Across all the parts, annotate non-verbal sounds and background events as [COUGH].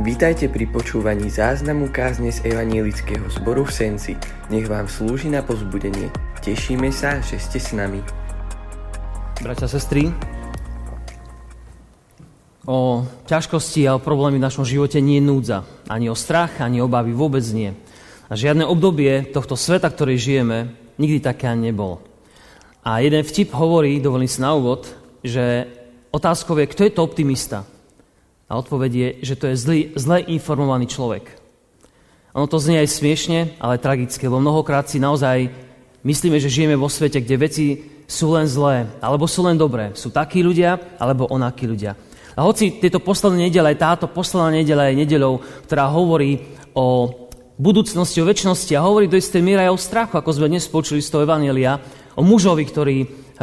Vítajte pri počúvaní záznamu kázne z Evanielického zboru v Senci. Nech vám slúži na pozbudenie. Tešíme sa, že ste s nami. Bratia sestry, o ťažkosti a o problémy v našom živote nie je núdza. Ani o strach, ani obavy, vôbec nie. A žiadne obdobie tohto sveta, ktorý žijeme, nikdy také ani nebolo. A jeden vtip hovorí, dovolím si na úvod, že otázkou je, kto je to optimista? A odpoveď je, že to je zlý, zle informovaný človek. Ono to znie aj smiešne, ale tragické, lebo mnohokrát si naozaj myslíme, že žijeme vo svete, kde veci sú len zlé, alebo sú len dobré. Sú takí ľudia, alebo onakí ľudia. A hoci tieto posledné nedele, táto posledná nedela je nedelou, ktorá hovorí o budúcnosti, o väčšnosti a hovorí do istej miery aj o strachu, ako sme dnes počuli z toho Evanielia, o mužovi, ktorý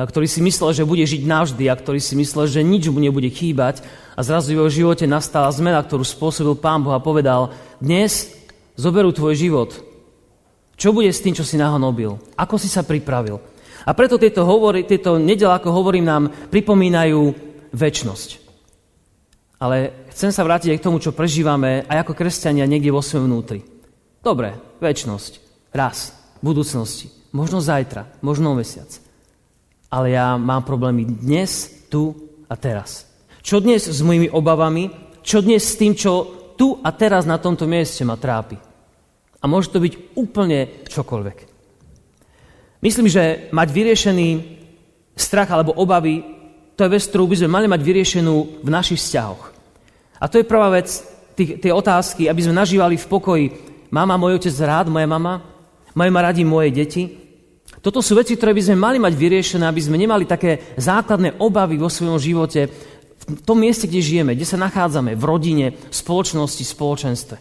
ktorý si myslel, že bude žiť navždy a ktorý si myslel, že nič mu nebude chýbať a zrazu v jeho živote nastala zmena, ktorú spôsobil Pán Boh a povedal, dnes zoberú tvoj život. Čo bude s tým, čo si nahonobil? Ako si sa pripravil? A preto tieto, hovory, tieto nedel, ako hovorím, nám pripomínajú väčnosť. Ale chcem sa vrátiť aj k tomu, čo prežívame aj ako kresťania niekde vo svojom vnútri. Dobre, väčnosť, raz, budúcnosti, možno zajtra, možno mesiac ale ja mám problémy dnes, tu a teraz. Čo dnes s mojimi obavami, čo dnes s tým, čo tu a teraz na tomto mieste ma trápi. A môže to byť úplne čokoľvek. Myslím, že mať vyriešený strach alebo obavy, to je vec, ktorú by sme mali mať vyriešenú v našich vzťahoch. A to je prvá vec, tie otázky, aby sme nažívali v pokoji. Mama, môj otec rád, moja mama, majú ma radi moje deti, toto sú veci, ktoré by sme mali mať vyriešené, aby sme nemali také základné obavy vo svojom živote v tom mieste, kde žijeme, kde sa nachádzame, v rodine, v spoločnosti, v spoločenstve.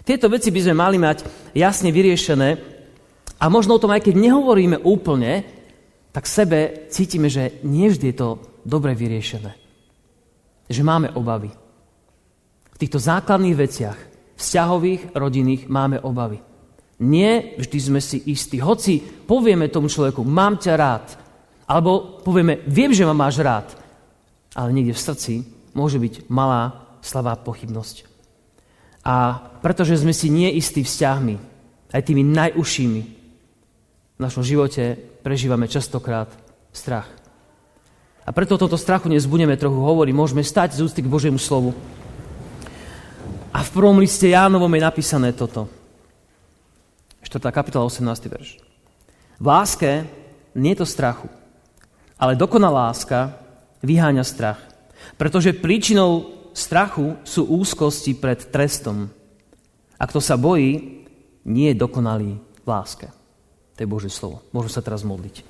Tieto veci by sme mali mať jasne vyriešené a možno o tom, aj keď nehovoríme úplne, tak sebe cítime, že nie vždy je to dobre vyriešené. Že máme obavy. V týchto základných veciach, vzťahových, rodinných, máme obavy. Nie vždy sme si istí. Hoci povieme tomu človeku, mám ťa rád, alebo povieme, viem, že ma máš rád, ale niekde v srdci môže byť malá, slabá pochybnosť. A pretože sme si neistí vzťahmi, aj tými najúžšími, v našom živote prežívame častokrát strach. A preto o tomto strachu dnes budeme trochu hovoriť. Môžeme stať z ústy k Božiemu slovu. A v prvom liste Jánovom je napísané toto. 4. kapitola, 18. verš. V láske nie je to strachu, ale dokonalá láska vyháňa strach. Pretože príčinou strachu sú úzkosti pred trestom. A kto sa bojí, nie je dokonalý v láske. To je Božie slovo. Môžu sa teraz modliť.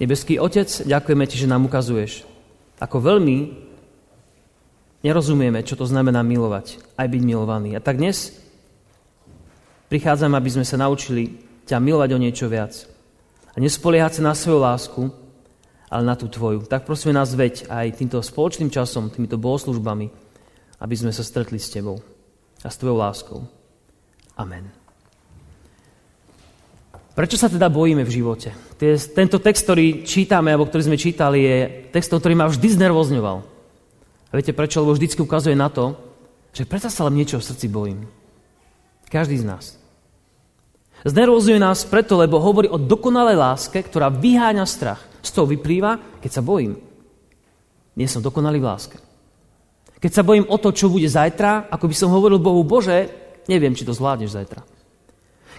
Nebeský Otec, ďakujeme Ti, že nám ukazuješ, ako veľmi nerozumieme, čo to znamená milovať, aj byť milovaný. A tak dnes Prichádzam, aby sme sa naučili ťa milovať o niečo viac. A nespoliehať sa na svoju lásku, ale na tú tvoju. Tak prosíme nás veď aj týmto spoločným časom, týmito bohoslužbami, aby sme sa stretli s tebou a s tvojou láskou. Amen. Prečo sa teda bojíme v živote? Tento text, ktorý čítame, alebo ktorý sme čítali, je text, ktorý ma vždy znervozňoval. A viete prečo? Lebo vždycky ukazuje na to, že predsa sa len niečo v srdci bojím. Každý z nás. Znervozuje nás preto, lebo hovorí o dokonalej láske, ktorá vyháňa strach. Z toho vyplýva, keď sa bojím. Nie som dokonalý v láske. Keď sa bojím o to, čo bude zajtra, ako by som hovoril Bohu, Bože, neviem, či to zvládneš zajtra.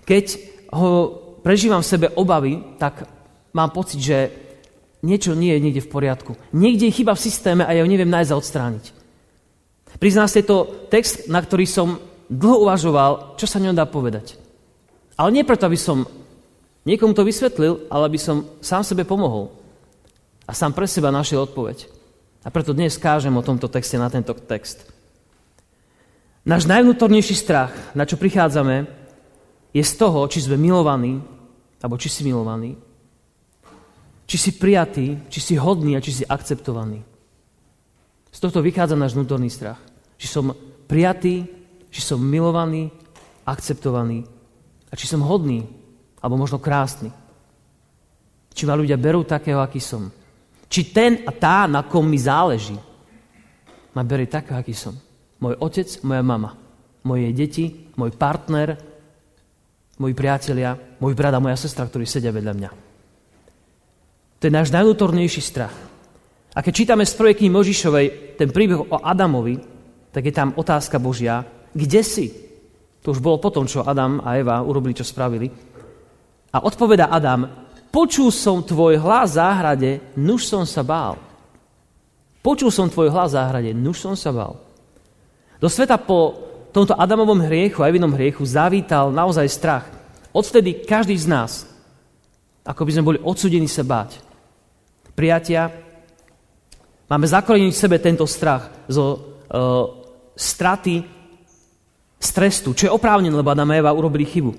Keď ho prežívam v sebe obavy, tak mám pocit, že niečo nie je niekde v poriadku. Niekde je chyba v systéme a ja ho neviem nájsť a odstrániť. Priznám je to text, na ktorý som dlho uvažoval, čo sa ňom dá povedať. Ale nie preto, aby som niekomu to vysvetlil, ale aby som sám sebe pomohol. A sám pre seba našiel odpoveď. A preto dnes kážem o tomto texte na tento text. Náš najvnútornejší strach, na čo prichádzame, je z toho, či sme milovaní, alebo či si milovaní, či si prijatý, či si hodný a či si akceptovaný. Z tohto vychádza náš vnútorný strach. Či som prijatý, či som milovaný, akceptovaný a či som hodný, alebo možno krásny. Či ma ľudia berú takého, aký som. Či ten a tá, na kom mi záleží. ma berie tak, aký som. Môj otec, moja mama, moje deti, môj partner, moji priatelia, môj brat a moja sestra, ktorí sedia vedľa mňa. To je náš najútornejší strach. A keď čítame z projekky Možišovej ten príbeh o Adamovi, tak je tam otázka Božia, kde si? To už bolo potom, čo Adam a Eva urobili, čo spravili. A odpoveda Adam, počul som tvoj hlas v záhrade, nuž som sa bál. Počul som tvoj hlas v záhrade, nuž som sa bál. Do sveta po tomto Adamovom hriechu a Evinom hriechu zavítal naozaj strach. Odvtedy každý z nás, ako by sme boli odsudení sa báť. Priatia, máme zakorenený v sebe tento strach zo uh, straty trestu, čo je oprávnené, lebo Adam a Eva urobili chybu.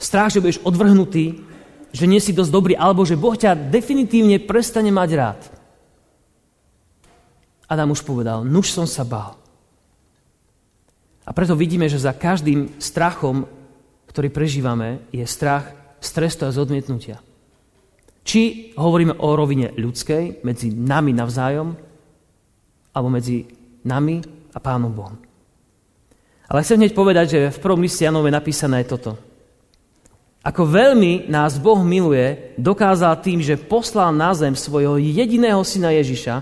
Strach, že budeš odvrhnutý, že nie si dosť dobrý, alebo že Boh ťa definitívne prestane mať rád. Adam už povedal, nuž som sa bál. A preto vidíme, že za každým strachom, ktorý prežívame, je strach z trestu a z odmietnutia. Či hovoríme o rovine ľudskej, medzi nami navzájom, alebo medzi nami a Pánom Bohom. Ale chcem hneď povedať, že v prvom liste napísané je toto. Ako veľmi nás Boh miluje, dokázal tým, že poslal na zem svojho jediného syna Ježiša,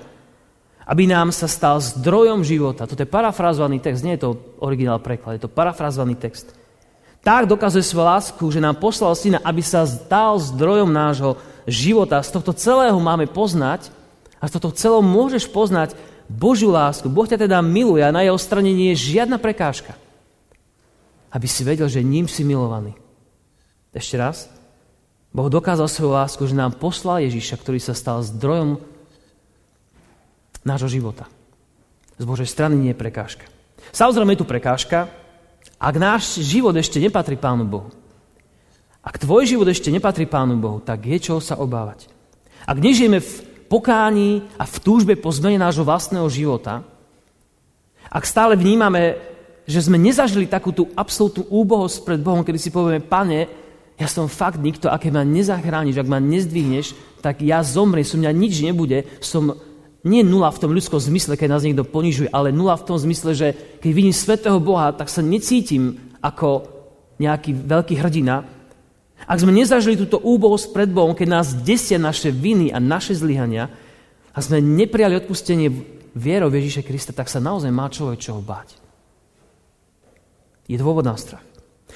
aby nám sa stal zdrojom života. Toto je parafrázovaný text, nie je to originál preklad, je to parafrázovaný text. Tak dokazuje svoju lásku, že nám poslal syna, aby sa stal zdrojom nášho života. Z tohto celého máme poznať a z tohto celého môžeš poznať Božiu lásku. Boh ťa teda miluje a na jeho strane nie je žiadna prekážka. Aby si vedel, že ním si milovaný. Ešte raz. Boh dokázal svoju lásku, že nám poslal Ježiša, ktorý sa stal zdrojom nášho života. Z Božej strany nie je prekážka. Samozrejme je tu prekážka, ak náš život ešte nepatrí Pánu Bohu. Ak tvoj život ešte nepatrí Pánu Bohu, tak je čo sa obávať. Ak nežijeme v pokání a v túžbe po zmene nášho vlastného života, ak stále vnímame, že sme nezažili takú tú absolútnu úbohosť pred Bohom, kedy si povieme, pane, ja som fakt nikto, aké ma nezachrániš, ak ma nezdvihneš, tak ja zomriem, som mňa nič nebude, som nie nula v tom ľudskom zmysle, keď nás niekto ponižuje, ale nula v tom zmysle, že keď vidím svetého Boha, tak sa necítim ako nejaký veľký hrdina. Ak sme nezažili túto úbohosť pred Bohom, keď nás desia naše viny a naše zlyhania a sme neprijali odpustenie vierou Ježíše Krista, tak sa naozaj má človek čoho báť. Je dôvod na strach.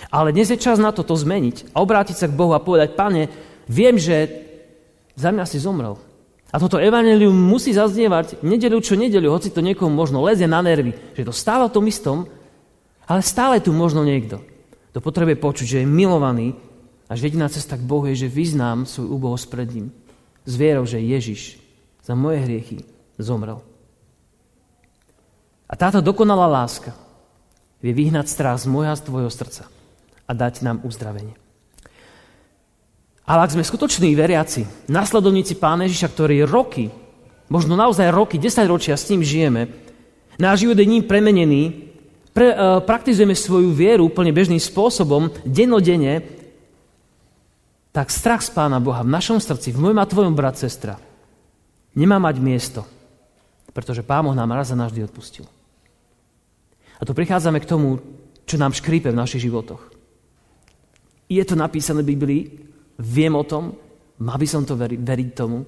Ale dnes je čas na to, zmeniť a obrátiť sa k Bohu a povedať, pane, viem, že za mňa si zomrel. A toto evanelium musí zaznievať nedelu čo nedelu, hoci to niekomu možno lezie na nervy, že to stáva v tom istom, ale stále tu možno niekto, kto potrebuje počuť, že je milovaný a že jediná cesta k Bohu je, že vyznám svoj úbohosť pred ním. S vierou, že Ježiš za moje hriechy zomrel. A táto dokonalá láska vie vyhnať strach z môjho a z tvojho srdca a dať nám uzdravenie. Ale ak sme skutoční veriaci, nasledovníci Pána Ježiša, ktorí roky, možno naozaj roky, 10 ročia s ním žijeme, náš život je ním premenený, pre, uh, praktizujeme svoju vieru úplne bežným spôsobom, dennodenne, tak strach z Pána Boha v našom srdci, v mojom a tvojom brat, sestra, nemá mať miesto, pretože Pán Boh nám raz a navždy odpustil. A tu prichádzame k tomu, čo nám škrípe v našich životoch. Je to napísané v Biblii, viem o tom, mal by som to veri, veriť tomu,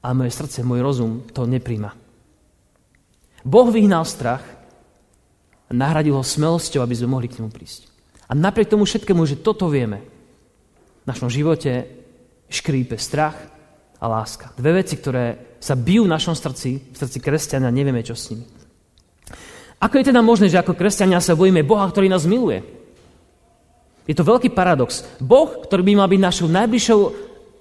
ale moje srdce, môj rozum to nepríjma. Boh vyhnal strach a nahradil ho smelosťou, aby sme mohli k nemu prísť. A napriek tomu všetkému, že toto vieme, v našom živote škrípe strach a láska. Dve veci, ktoré sa bijú v našom srdci, v srdci kresťania, nevieme, čo s nimi. Ako je teda možné, že ako kresťania sa bojíme Boha, ktorý nás miluje? Je to veľký paradox. Boh, ktorý by mal byť našou najbližšou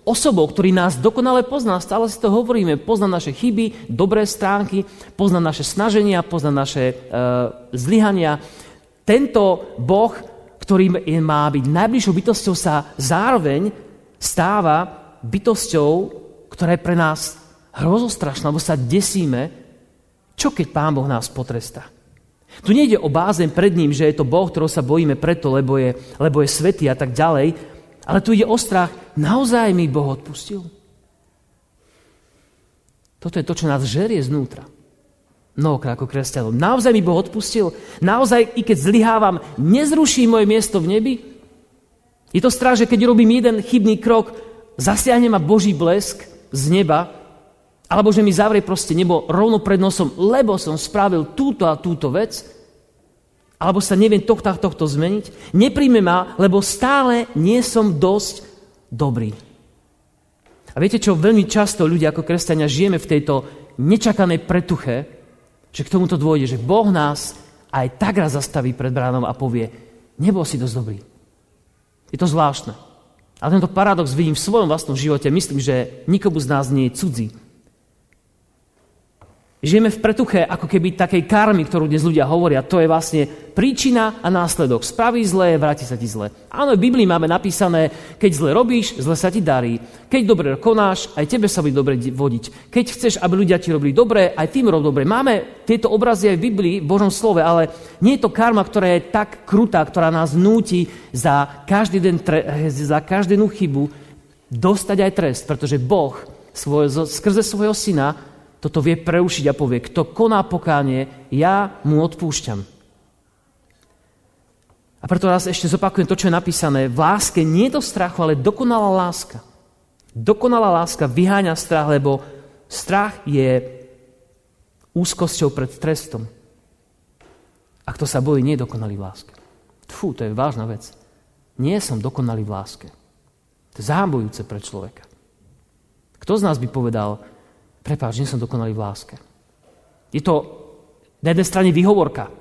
osobou, ktorý nás dokonale pozná, stále si to hovoríme, pozná naše chyby, dobré stránky, pozná naše snaženia, pozná naše uh, zlyhania. Tento Boh, ktorý má byť najbližšou bytosťou, sa zároveň stáva bytosťou, ktorá je pre nás hrozostrašná, lebo sa desíme, čo keď Pán Boh nás potrestá. Tu nejde o bázeň pred ním, že je to Boh, ktorého sa bojíme preto, lebo je, lebo je svetý a tak ďalej, ale tu ide o strach, naozaj mi Boh odpustil. Toto je to, čo nás žerie znútra. Mnohokrát ako kresťanov. Naozaj mi Boh odpustil? Naozaj, i keď zlyhávam, nezruší moje miesto v nebi? Je to strach, že keď robím jeden chybný krok, zasiahne ma Boží blesk z neba, alebo že mi zavrie proste nebo rovno pred nosom, lebo som spravil túto a túto vec, alebo sa neviem tohto a tohto zmeniť. Nepríjme ma, lebo stále nie som dosť dobrý. A viete čo, veľmi často ľudia ako kresťania žijeme v tejto nečakanej pretuche, že k tomuto dôjde, že Boh nás aj tak raz zastaví pred bránom a povie, nebol si dosť dobrý. Je to zvláštne. A tento paradox vidím v svojom vlastnom živote. Myslím, že nikomu z nás nie je cudzí. Žijeme v pretuche ako keby takej karmy, ktorú dnes ľudia hovoria. To je vlastne príčina a následok. Spraví zlé, vráti sa ti zle. Áno, v Biblii máme napísané, keď zle robíš, zle sa ti darí. Keď dobre konáš, aj tebe sa bude dobre vodiť. Keď chceš, aby ľudia ti robili dobre, aj tým rob dobre. Máme tieto obrazy aj v Biblii, v Božom slove, ale nie je to karma, ktorá je tak krutá, ktorá nás núti za každý den, [LAUGHS] za každú chybu dostať aj trest, pretože Boh svoj, skrze svojho syna toto vie preušiť a povie, kto koná pokánie, ja mu odpúšťam. A preto raz ešte zopakujem to, čo je napísané. V láske nie to strachu, ale dokonalá láska. Dokonalá láska vyháňa strach, lebo strach je úzkosťou pred trestom. A kto sa bojí, nie je dokonalý v láske. Fú, to je vážna vec. Nie som dokonalý v láske. To je zábojúce pre človeka. Kto z nás by povedal, prepáč, nie som dokonalý v láske. Je to na jednej strane výhovorka.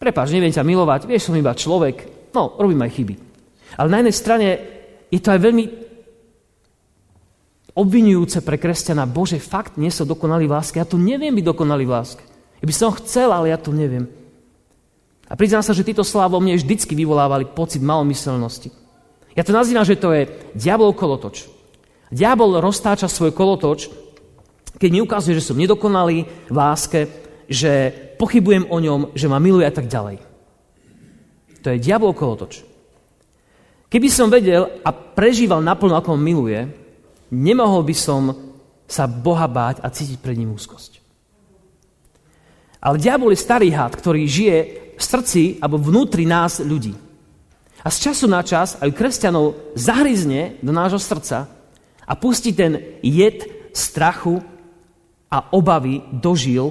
Prepáč, neviem ťa milovať, vieš, som iba človek, no, robím aj chyby. Ale na jednej strane je to aj veľmi obvinujúce pre kresťana, Bože, fakt nie som dokonalý v láske, ja tu neviem byť dokonalý v láske. Ja by som chcel, ale ja tu neviem. A priznám sa, že slova vo mne vždycky vyvolávali pocit malomyselnosti. Ja to nazývam, že to je diabol kolotoč. Diabol roztáča svoj kolotoč keď mi ukazuje, že som nedokonalý v láske, že pochybujem o ňom, že ma miluje a tak ďalej. To je diabol kolotoč. Keby som vedel a prežíval naplno, ako on miluje, nemohol by som sa Boha báť a cítiť pred ním úzkosť. Ale diabol je starý had, ktorý žije v srdci alebo vnútri nás ľudí. A z času na čas aj kresťanov zahryzne do nášho srdca a pustí ten jed strachu, a obavy dožil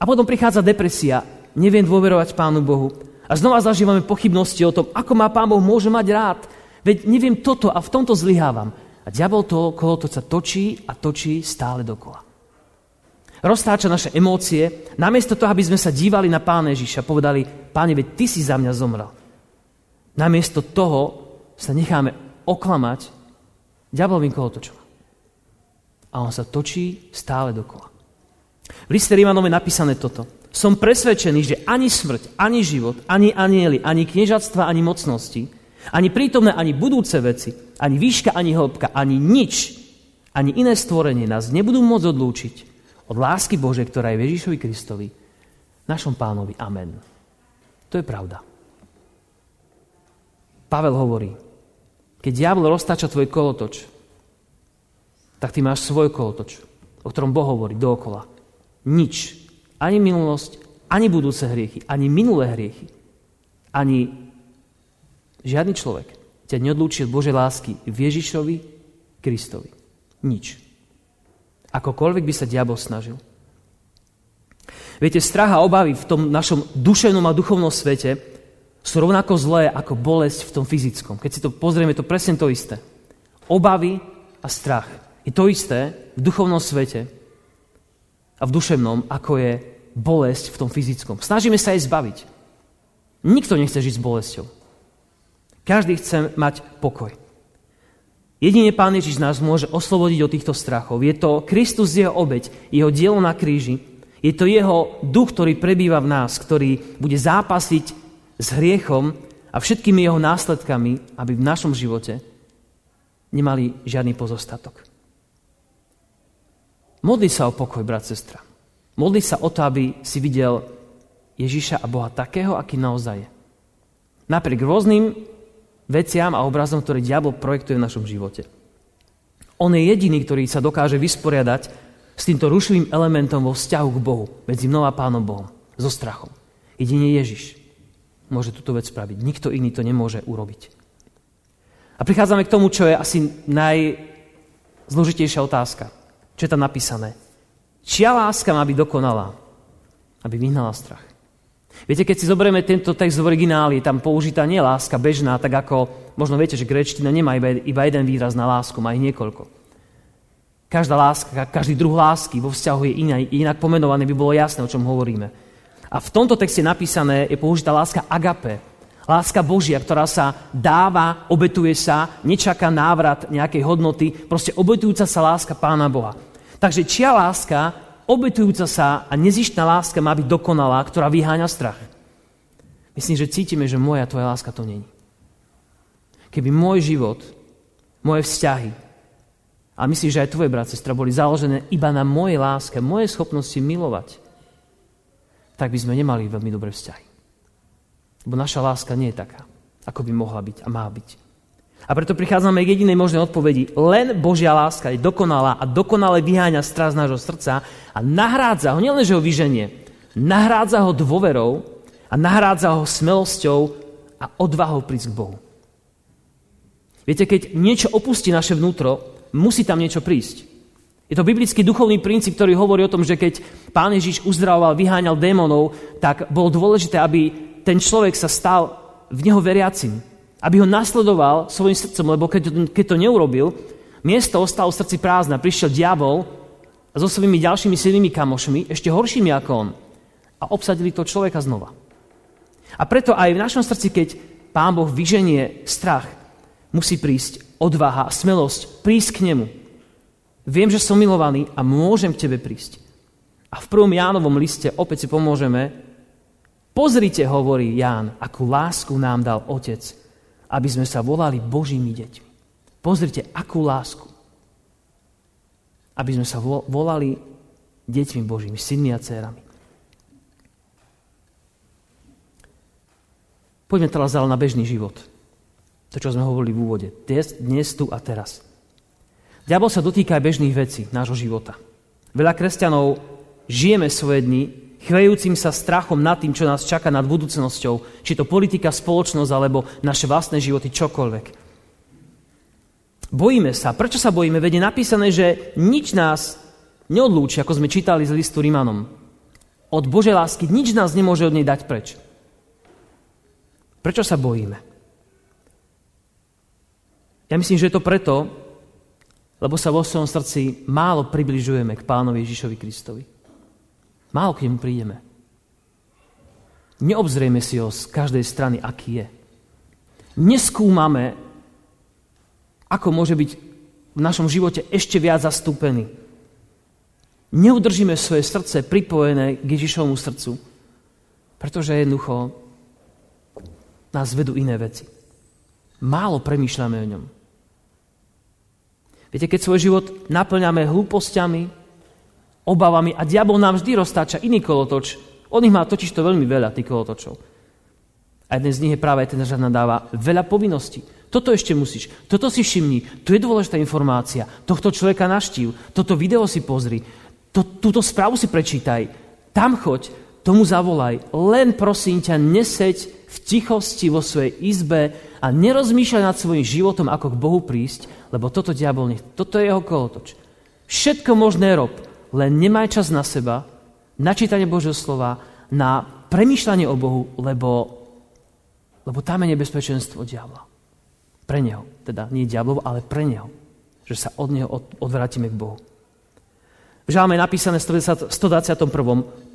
a potom prichádza depresia, neviem dôverovať Pánu Bohu a znova zažívame pochybnosti o tom, ako má Pán Boh môže mať rád. Veď neviem toto a v tomto zlyhávam. A diabol to okolo to sa točí a točí stále dokola. Roztáča naše emócie, namiesto toho, aby sme sa dívali na Pána Ježiša, povedali, Páne, veď Ty si za mňa zomrel. Namiesto toho sa necháme oklamať diabolovým kolotočom. A on sa točí stále dokola. V liste Rímanom je napísané toto. Som presvedčený, že ani smrť, ani život, ani anieli, ani kniežatstva, ani mocnosti, ani prítomné, ani budúce veci, ani výška, ani hĺbka, ani nič, ani iné stvorenie nás nebudú môcť odlúčiť od lásky Božej, ktorá je Ježišovi Kristovi, našom pánovi. Amen. To je pravda. Pavel hovorí, keď diabol roztáča tvoj kolotoč, tak ty máš svoj kolotoč, o ktorom Boh hovorí dookola. Nič. Ani minulosť, ani budúce hriechy, ani minulé hriechy, ani žiadny človek ťa neodlúči od Božej lásky v Ježišovi Kristovi. Nič. Akokoľvek by sa diabol snažil. Viete, strach a obavy v tom našom duševnom a duchovnom svete sú rovnako zlé ako bolesť v tom fyzickom. Keď si to pozrieme, je to presne to isté. Obavy a strach je to isté v duchovnom svete, a v duševnom, ako je bolesť v tom fyzickom. Snažíme sa jej zbaviť. Nikto nechce žiť s bolesťou. Každý chce mať pokoj. Jedine Pán Ježiš nás môže oslobodiť od týchto strachov. Je to Kristus jeho obeď, jeho dielo na kríži. Je to jeho duch, ktorý prebýva v nás, ktorý bude zápasiť s hriechom a všetkými jeho následkami, aby v našom živote nemali žiadny pozostatok. Modli sa o pokoj, brat, sestra. Modli sa o to, aby si videl Ježiša a Boha takého, aký naozaj je. Napriek rôznym veciam a obrazom, ktoré diabol projektuje v našom živote. On je jediný, ktorý sa dokáže vysporiadať s týmto rušivým elementom vo vzťahu k Bohu, medzi mnou a Pánom Bohom, so strachom. Jedine Ježiš môže túto vec spraviť. Nikto iný to nemôže urobiť. A prichádzame k tomu, čo je asi najzložitejšia otázka. Čo je tam napísané? Čia láska má byť dokonalá, aby vyhnala strach. Viete, keď si zoberieme tento text v origináli, je tam použitá nie láska bežná, tak ako možno viete, že grečtina nemá iba, iba jeden výraz na lásku, má ich niekoľko. Každá láska, každý druh lásky vo vzťahu je inak, inak pomenovaný, by bolo jasné, o čom hovoríme. A v tomto texte napísané je použitá láska agape, Láska Božia, ktorá sa dáva, obetuje sa, nečaká návrat nejakej hodnoty, proste obetujúca sa láska Pána Boha. Takže čia láska obetujúca sa a nezištná láska má byť dokonalá, ktorá vyháňa strach. Myslím, že cítime, že moja tvoja láska to není. Keby môj život, moje vzťahy, a myslím, že aj tvoje, brat, sestra, boli založené iba na mojej láske, mojej schopnosti milovať, tak by sme nemali veľmi dobré vzťahy. Lebo naša láska nie je taká, ako by mohla byť a má byť. A preto prichádzame k jedinej možnej odpovedi. Len Božia láska je dokonalá a dokonale vyháňa strach z nášho srdca a nahrádza ho, nielen, že ho vyženie, nahrádza ho dôverou a nahrádza ho smelosťou a odvahou prísť k Bohu. Viete, keď niečo opustí naše vnútro, musí tam niečo prísť. Je to biblický duchovný princíp, ktorý hovorí o tom, že keď Pán Ježiš uzdravoval, vyháňal démonov, tak bolo dôležité, aby ten človek sa stal v neho veriacim aby ho nasledoval svojim srdcom, lebo keď, keď to neurobil, miesto ostalo v srdci prázdne. Prišiel diabol so svojimi ďalšími silnými kamošmi, ešte horšími ako on, a obsadili to človeka znova. A preto aj v našom srdci, keď Pán Boh vyženie strach, musí prísť odvaha smelosť, prísť k nemu. Viem, že som milovaný a môžem k tebe prísť. A v prvom Jánovom liste opäť si pomôžeme. Pozrite, hovorí Ján, akú lásku nám dal Otec, aby sme sa volali Božími deťmi. Pozrite, akú lásku. Aby sme sa volali deťmi Božími, synmi a dcerami. Poďme teraz ale na bežný život. To, čo sme hovorili v úvode. Dnes, dnes tu a teraz. Diabol sa dotýka aj bežných vecí nášho života. Veľa kresťanov žijeme svoje dni chvejúcim sa strachom nad tým, čo nás čaká nad budúcnosťou, či to politika, spoločnosť alebo naše vlastné životy, čokoľvek. Bojíme sa. Prečo sa bojíme? Veď je napísané, že nič nás neodlúči, ako sme čítali z listu Rimanom. Od Božej lásky nič nás nemôže od nej dať preč. Prečo sa bojíme? Ja myslím, že je to preto, lebo sa vo svojom srdci málo približujeme k pánovi Ježišovi Kristovi. Málo k nemu prídeme. Neobzrieme si ho z každej strany, aký je. Neskúmame, ako môže byť v našom živote ešte viac zastúpený. Neudržíme svoje srdce pripojené k Ježišovmu srdcu, pretože jednoducho nás vedú iné veci. Málo premýšľame o ňom. Viete, keď svoj život naplňame hlúpostiami, obavami a diabol nám vždy roztáča iný kolotoč. On ich má totiž to veľmi veľa, tých kolotočov. A jeden z nich je práve ten, že nám dáva veľa povinností. Toto ešte musíš, toto si všimni, tu je dôležitá informácia, tohto človeka naštív, toto video si pozri, to, túto správu si prečítaj, tam choď, tomu zavolaj. Len prosím ťa, neseď v tichosti vo svojej izbe a nerozmýšľaj nad svojim životom, ako k Bohu prísť, lebo toto diabol nech, toto je jeho kolotoč. Všetko možné rob, len nemaj čas na seba, na čítanie Božieho slova, na premýšľanie o Bohu, lebo, lebo tam je nebezpečenstvo diabla. Pre neho. Teda nie diablov, ale pre neho. Že sa od neho od, odvrátime k Bohu. V žalme je napísané v 121.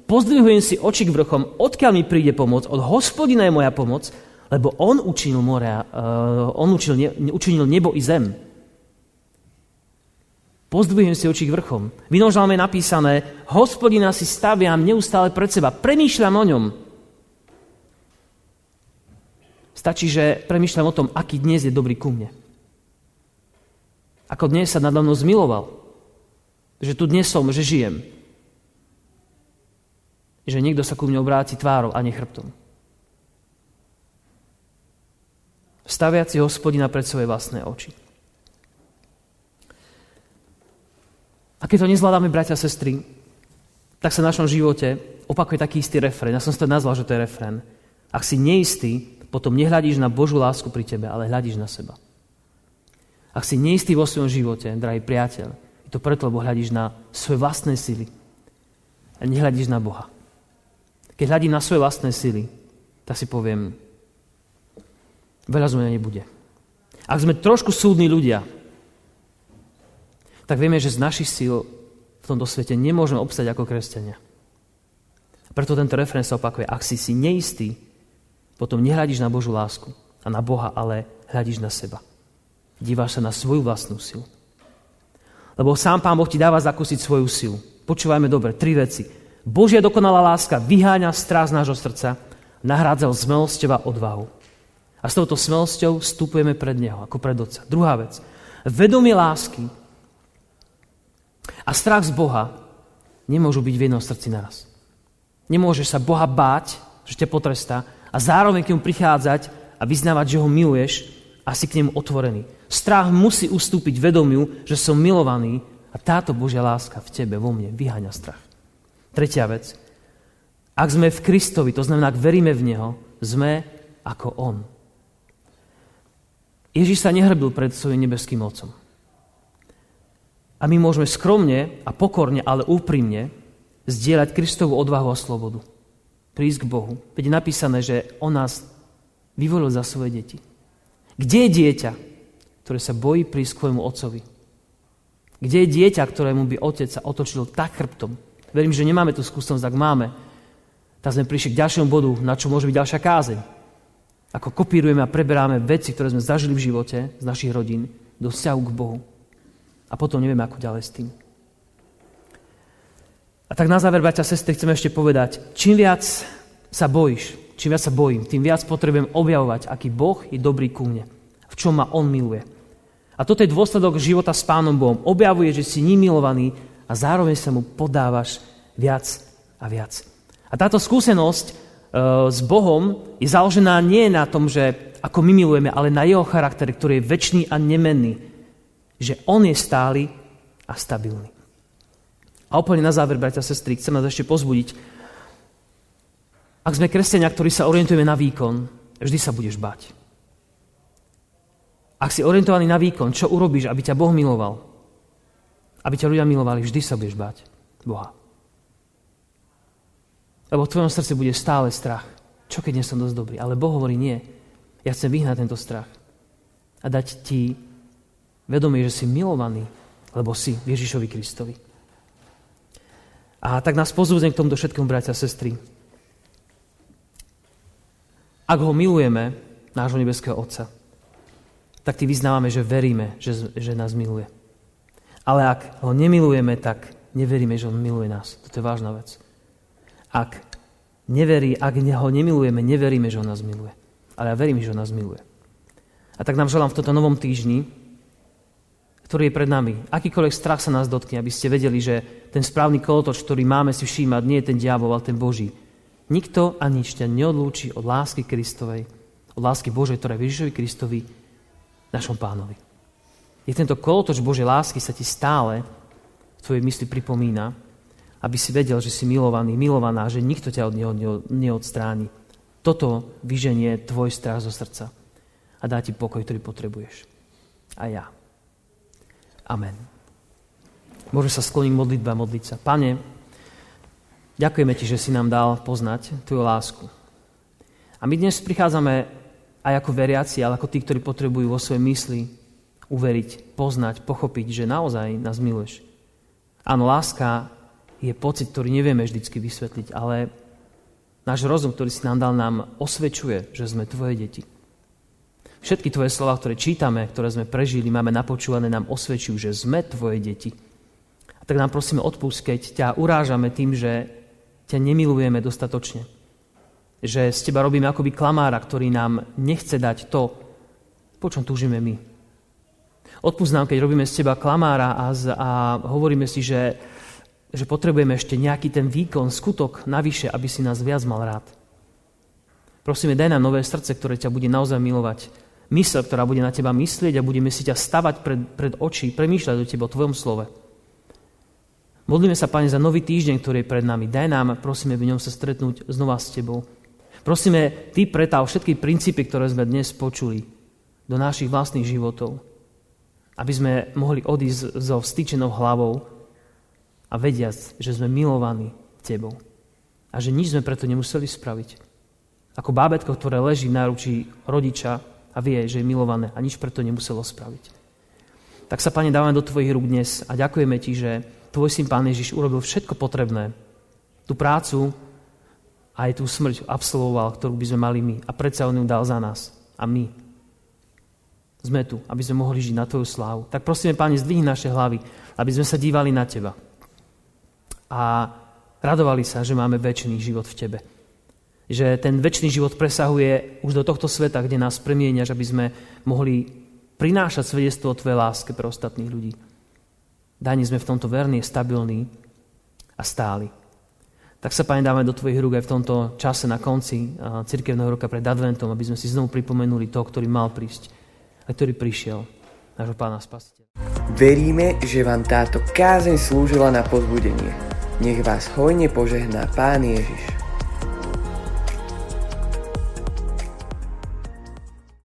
Pozdvihujem si oči k vrchom, odkiaľ mi príde pomoc, od hospodina je moja pomoc, lebo on učinil, moria, uh, on učinil, ne, učinil nebo i zem. Pozdvihujem si oči k vrchom. V inom je napísané, hospodina si staviam neustále pred seba, premýšľam o ňom. Stačí, že premýšľam o tom, aký dnes je dobrý ku mne. Ako dnes sa nado mnou zmiloval. Že tu dnes som, že žijem. Že niekto sa ku mne obráti tvárou a nechrbtom. Staviaci hospodina pred svoje vlastné oči. A keď to nezvládame, bratia a sestry, tak sa v našom živote opakuje taký istý refrén. Ja som si to nazval, že to je refrén. Ak si neistý, potom nehľadíš na Božú lásku pri tebe, ale hľadíš na seba. Ak si neistý vo svojom živote, drahý priateľ, je to preto, lebo hľadíš na svoje vlastné sily a nehľadíš na Boha. Keď hľadím na svoje vlastné sily, tak si poviem, veľa z nebude. Ak sme trošku súdni ľudia, tak vieme, že z našich síl v tomto svete nemôžeme obstať ako kresťania. Preto tento referens sa opakuje. Ak si si neistý, potom nehľadíš na Božú lásku a na Boha, ale hľadíš na seba. Díváš sa na svoju vlastnú silu. Lebo sám Pán Boh ti dáva zakúsiť svoju silu. Počúvajme dobre, tri veci. Božia dokonalá láska vyháňa strás nášho srdca, nahrádza zmelosťou a odvahu. A s touto smelosťou vstupujeme pred Neho, ako pred Otca. Druhá vec. Vedomie lásky a strach z Boha nemôžu byť v jednom srdci naraz. Nemôžeš sa Boha báť, že ťa potrestá a zároveň k nemu prichádzať a vyznávať, že ho miluješ a si k nemu otvorený. Strach musí ustúpiť vedomiu, že som milovaný a táto Božia láska v tebe, vo mne, vyháňa strach. Tretia vec. Ak sme v Kristovi, to znamená, ak veríme v Neho, sme ako On. Ježiš sa nehrbil pred svojim nebeským Otcom. A my môžeme skromne a pokorne, ale úprimne zdieľať Kristovú odvahu a slobodu. Prísť k Bohu. Veď je napísané, že On nás vyvolil za svoje deti. Kde je dieťa, ktoré sa bojí prísť k svojmu otcovi? Kde je dieťa, ktorému by otec sa otočil tak chrbtom? Verím, že nemáme tú skúsenosť, ak máme. Tak sme prišli k ďalšiemu bodu, na čo môže byť ďalšia kázeň. Ako kopírujeme a preberáme veci, ktoré sme zažili v živote z našich rodín do vzťahu k Bohu. A potom nevieme, ako ďalej s tým. A tak na záver, bratia a sestry, chceme ešte povedať, čím viac sa bojíš, čím viac sa bojím, tým viac potrebujem objavovať, aký Boh je dobrý ku mne, v čom ma On miluje. A toto je dôsledok života s Pánom Bohom. Objavuje, že si ním milovaný a zároveň sa mu podávaš viac a viac. A táto skúsenosť e, s Bohom je založená nie na tom, že ako my milujeme, ale na jeho charaktere, ktorý je väčší a nemenný. Že on je stály a stabilný. A úplne na záver, bratia a sestry, chcem nás ešte pozbudiť. Ak sme kresťania, ktorí sa orientujeme na výkon, vždy sa budeš bať. Ak si orientovaný na výkon, čo urobíš, aby ťa Boh miloval? Aby ťa ľudia milovali, vždy sa budeš bať Boha. Lebo v tvojom srdci bude stále strach. Čo keď nie som dosť dobrý? Ale Boh hovorí nie. Ja chcem vyhnať tento strach. A dať ti vedomie, že si milovaný, lebo si Ježišovi Kristovi. A tak nás pozúdzem k tomuto všetkému, bratia a sestry. Ak ho milujeme, nášho nebeského Otca, tak ty vyznávame, že veríme, že, že nás miluje. Ale ak ho nemilujeme, tak neveríme, že on miluje nás. Toto je vážna vec. Ak neverí, ak ho nemilujeme, neveríme, že on nás miluje. Ale ja verím, že on nás miluje. A tak nám želám v tomto novom týždni, ktorý je pred nami. Akýkoľvek strach sa nás dotkne, aby ste vedeli, že ten správny kolotoč, ktorý máme si všímať, nie je ten diabol, ale ten Boží. Nikto a nič ťa neodlúči od lásky Kristovej, od lásky Božej, ktorá je Ježišovi Kristovi, našom pánovi. Je tento kolotoč Božej lásky sa ti stále v tvojej mysli pripomína, aby si vedel, že si milovaný, milovaná, že nikto ťa od neho neodstráni. Toto vyženie tvoj strach zo srdca a dá ti pokoj, ktorý potrebuješ. A ja. Amen. Môže sa skloniť modlitba modliť sa. Pane, ďakujeme Ti, že si nám dal poznať Tvoju lásku. A my dnes prichádzame aj ako veriaci, ale ako tí, ktorí potrebujú vo svojej mysli uveriť, poznať, pochopiť, že naozaj nás miluješ. Áno, láska je pocit, ktorý nevieme vždycky vysvetliť, ale náš rozum, ktorý si nám dal, nám osvedčuje, že sme tvoje deti. Všetky tvoje slova, ktoré čítame, ktoré sme prežili, máme napočúvané, nám osvedčujú, že sme tvoje deti. A tak nám prosíme odpust, keď ťa urážame tým, že ťa nemilujeme dostatočne. Že z teba robíme akoby klamára, ktorý nám nechce dať to, po čom túžime my. Odpust nám, keď robíme z teba klamára a, z, a hovoríme si, že, že potrebujeme ešte nejaký ten výkon, skutok navyše, aby si nás viac mal rád. Prosíme, daj nám nové srdce, ktoré ťa bude naozaj milovať mysel, ktorá bude na teba myslieť a budeme si ťa stavať pred, pred oči, premýšľať o tebe, o tvojom slove. Modlíme sa, Pane, za nový týždeň, ktorý je pred nami. Daj nám, prosíme, v ňom sa stretnúť znova s Tebou. Prosíme, Ty pretav všetky princípy, ktoré sme dnes počuli, do našich vlastných životov. Aby sme mohli odísť so vstýčenou hlavou a vediac, že sme milovaní Tebou. A že nič sme preto nemuseli spraviť. Ako bábetko, ktoré leží v náručí rodiča a vie, že je milované a nič preto nemuselo spraviť. Tak sa, Pane, dávame do Tvojich rúk dnes a ďakujeme Ti, že tvoj syn Pán Ježiš urobil všetko potrebné. Tú prácu aj tú smrť absolvoval, ktorú by sme mali my. A predsa on ju dal za nás. A my sme tu, aby sme mohli žiť na Tvoju slávu. Tak prosíme, Pane, zdvihni naše hlavy, aby sme sa dívali na Teba. A radovali sa, že máme väčší život v Tebe. Že ten väčší život presahuje už do tohto sveta, kde nás premieňaš, aby sme mohli prinášať svedectvo o Tvojej láske pre ostatných ľudí. Dani sme v tomto verní, stabilní a stáli. Tak sa, Pane, dáme do Tvojich rúk aj v tomto čase na konci cirkevného roka pred Adventom, aby sme si znovu pripomenuli to, ktorý mal prísť a ktorý prišiel, nášho Pána Spasiteľa. Veríme, že vám táto kázeň slúžila na pozbudenie. Nech vás hojne požehná Pán Ježiš.